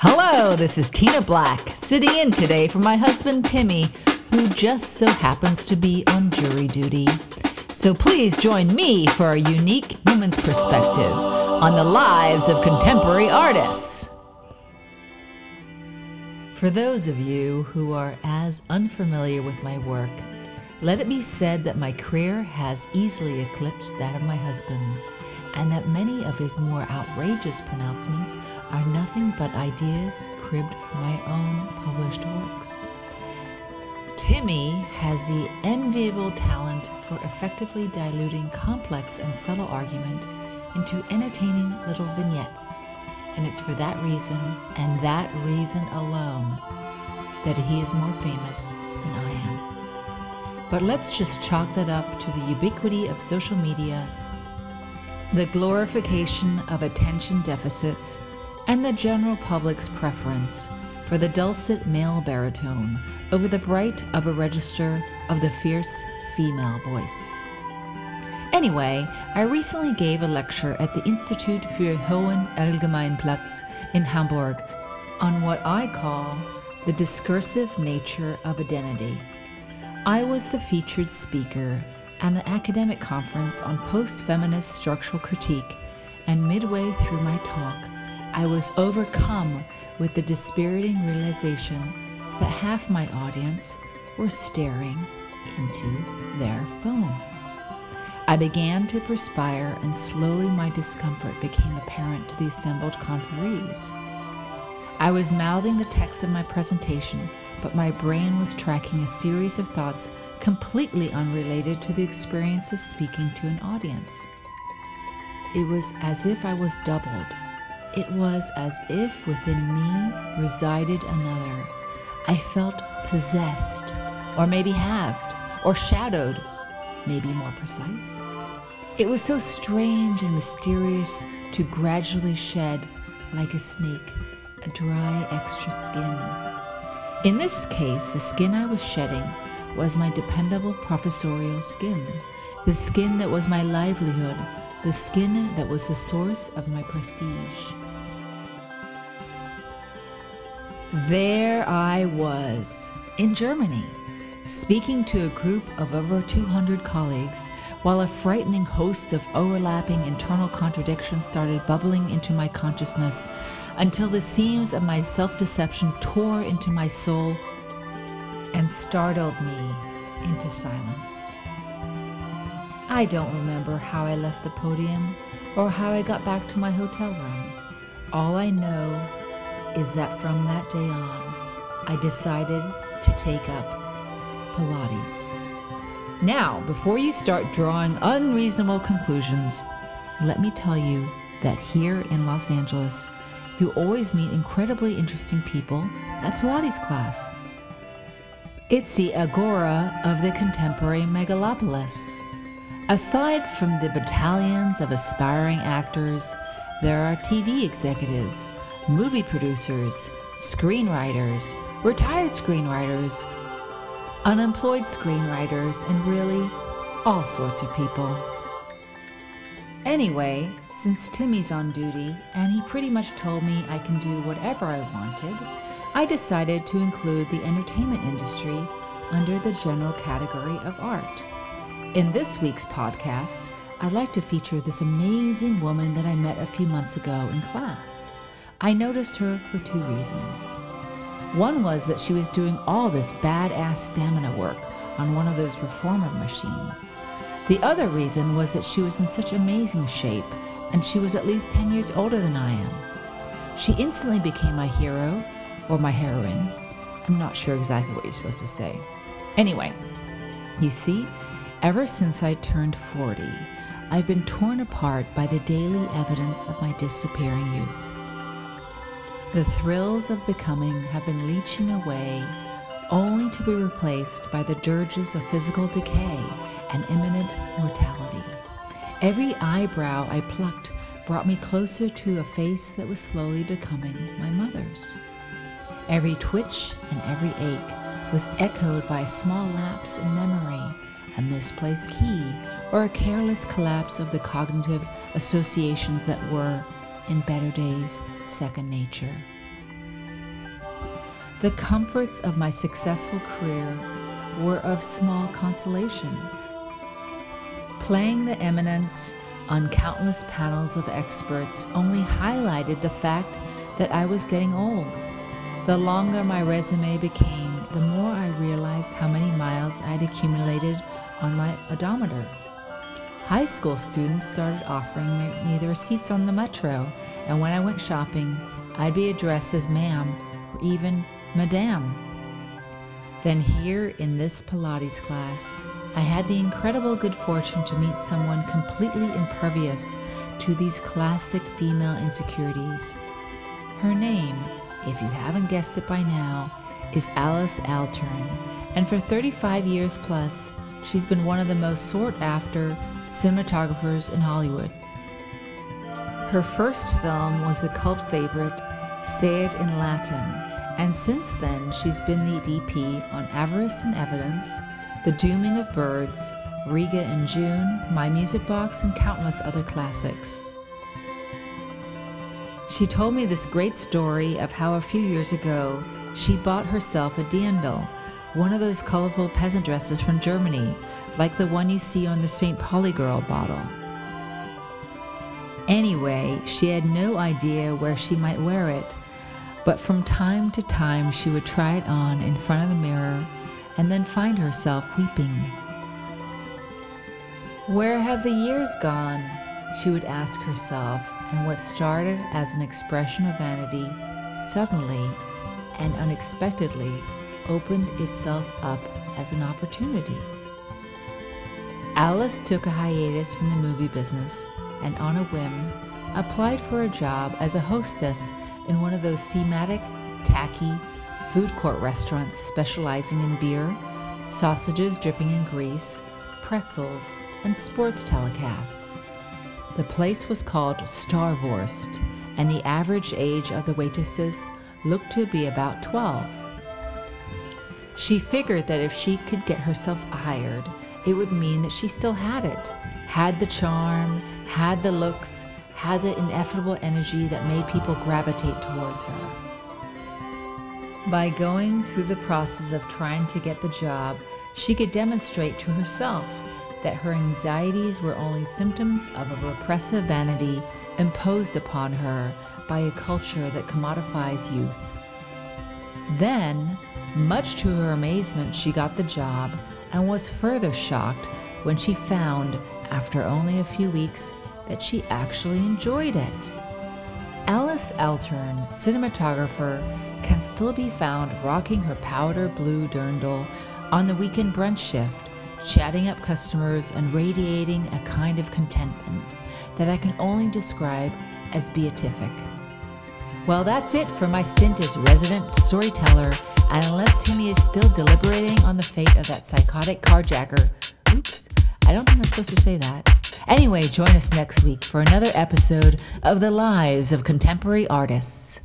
Hello, this is Tina Black, sitting in today for my husband Timmy, who just so happens to be on jury duty. So please join me for a unique woman's perspective on the lives of contemporary artists. For those of you who are as unfamiliar with my work, let it be said that my career has easily eclipsed that of my husband's and that many of his more outrageous pronouncements are nothing but ideas cribbed from my own published works. Timmy has the enviable talent for effectively diluting complex and subtle argument into entertaining little vignettes, and it's for that reason, and that reason alone, that he is more famous than I am. But let's just chalk that up to the ubiquity of social media the glorification of attention deficits, and the general public's preference for the dulcet male baritone over the bright upper register of the fierce female voice. Anyway, I recently gave a lecture at the Institut für Hohen Allgemeinplatz in Hamburg on what I call the discursive nature of identity. I was the featured speaker at an academic conference on post feminist structural critique, and midway through my talk, I was overcome with the dispiriting realization that half my audience were staring into their phones. I began to perspire, and slowly my discomfort became apparent to the assembled conferees. I was mouthing the text of my presentation, but my brain was tracking a series of thoughts completely unrelated to the experience of speaking to an audience. It was as if I was doubled. It was as if within me resided another. I felt possessed, or maybe halved, or shadowed, maybe more precise. It was so strange and mysterious to gradually shed, like a snake, a dry extra skin. In this case, the skin I was shedding was my dependable professorial skin, the skin that was my livelihood, the skin that was the source of my prestige. There I was, in Germany, speaking to a group of over 200 colleagues, while a frightening host of overlapping internal contradictions started bubbling into my consciousness until the seams of my self deception tore into my soul and startled me into silence. I don't remember how I left the podium or how I got back to my hotel room. All I know is that from that day on, I decided to take up Pilates. Now, before you start drawing unreasonable conclusions, let me tell you that here in Los Angeles, you always meet incredibly interesting people at Pilates class. It's the agora of the contemporary megalopolis. Aside from the battalions of aspiring actors, there are TV executives, movie producers, screenwriters, retired screenwriters, unemployed screenwriters, and really all sorts of people. Anyway, since Timmy's on duty and he pretty much told me I can do whatever I wanted, I decided to include the entertainment industry under the general category of art. In this week's podcast, I'd like to feature this amazing woman that I met a few months ago in class. I noticed her for two reasons. One was that she was doing all this badass stamina work on one of those reformer machines. The other reason was that she was in such amazing shape and she was at least 10 years older than I am. She instantly became my hero or my heroine. I'm not sure exactly what you're supposed to say. Anyway, you see, ever since I turned 40, I've been torn apart by the daily evidence of my disappearing youth. The thrills of becoming have been leeching away, only to be replaced by the dirges of physical decay and imminent mortality. Every eyebrow I plucked brought me closer to a face that was slowly becoming my mother's. Every twitch and every ache was echoed by a small lapse in memory, a misplaced key, or a careless collapse of the cognitive associations that were, in better days, second nature. The comforts of my successful career were of small consolation. Playing the eminence on countless panels of experts only highlighted the fact that I was getting old. The longer my resume became, the more I realized how many miles I'd accumulated on my odometer. High school students started offering me their seats on the metro, and when I went shopping, I'd be addressed as ma'am or even madame. Then, here in this Pilates class, I had the incredible good fortune to meet someone completely impervious to these classic female insecurities. Her name, if you haven't guessed it by now, is Alice Altern, and for 35 years plus, she's been one of the most sought after cinematographers in Hollywood. Her first film was the cult favorite Say It in Latin, and since then she's been the DP on Avarice and Evidence, The Dooming of Birds, Riga in June, My Music Box, and countless other classics. She told me this great story of how a few years ago she bought herself a dirndl, one of those colorful peasant dresses from Germany, like the one you see on the St. Pauli Girl bottle. Anyway, she had no idea where she might wear it, but from time to time she would try it on in front of the mirror and then find herself weeping. Where have the years gone? She would ask herself, and what started as an expression of vanity suddenly and unexpectedly opened itself up as an opportunity. Alice took a hiatus from the movie business and, on a whim, applied for a job as a hostess in one of those thematic, tacky food court restaurants specializing in beer, sausages dripping in grease, pretzels, and sports telecasts. The place was called Starwurst, and the average age of the waitresses looked to be about 12. She figured that if she could get herself hired, it would mean that she still had it, had the charm, had the looks, had the ineffable energy that made people gravitate towards her. By going through the process of trying to get the job, she could demonstrate to herself that her anxieties were only symptoms of a repressive vanity imposed upon her by a culture that commodifies youth. Then, much to her amazement, she got the job and was further shocked when she found, after only a few weeks, that she actually enjoyed it. Alice Altern, cinematographer, can still be found rocking her powder blue dirndl on the weekend brunch shift, chatting up customers and radiating a kind of contentment that I can only describe as beatific. Well, that's it for my stint as resident storyteller, and unless Timmy is still deliberating on the fate of that psychotic carjacker, oops, I don't think I'm supposed to say that. Anyway, join us next week for another episode of The Lives of Contemporary Artists.